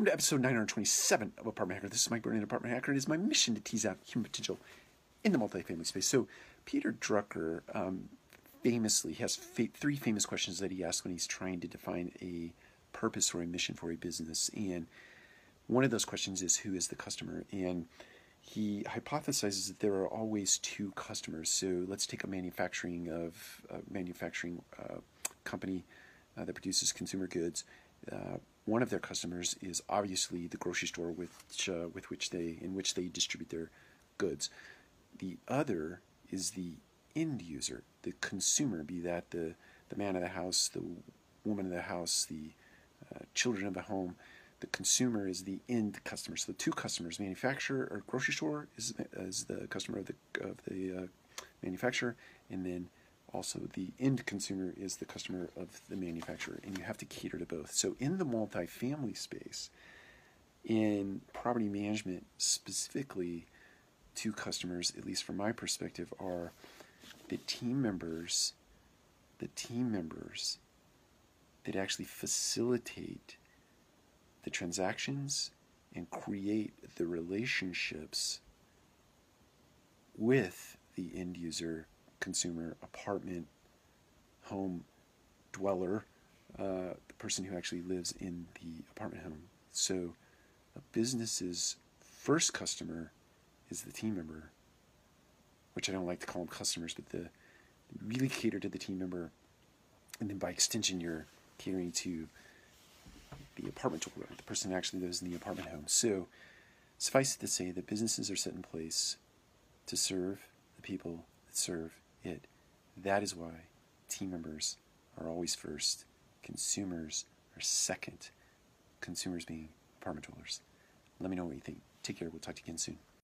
Welcome to episode 927 of Apartment Hacker. This is Mike Brewer, Apartment Hacker. and It is my mission to tease out human potential in the multifamily space. So, Peter Drucker um, famously has fa- three famous questions that he asks when he's trying to define a purpose or a mission for a business. And one of those questions is who is the customer? And he hypothesizes that there are always two customers. So let's take a manufacturing of a manufacturing uh, company uh, that produces consumer goods. Uh, one of their customers is obviously the grocery store which, uh, with which they in which they distribute their goods. The other is the end user, the consumer, be that the the man of the house, the woman of the house, the uh, children of the home. The consumer is the end customer. So the two customers, manufacturer or grocery store, is is the customer of the of the uh, manufacturer, and then also the end consumer is the customer of the manufacturer, and you have to cater to both. So in the multifamily space, in property management specifically, two customers, at least from my perspective, are the team members, the team members that actually facilitate the transactions and create the relationships with the end user consumer, apartment, home dweller, uh, the person who actually lives in the apartment home. So a business's first customer is the team member, which I don't like to call them customers, but the really cater to the team member, and then by extension, you're catering to the apartment dweller, the person who actually lives in the apartment home. So suffice it to say that businesses are set in place to serve the people that serve it. That is why team members are always first, consumers are second, consumers being apartment dwellers. Let me know what you think. Take care. We'll talk to you again soon.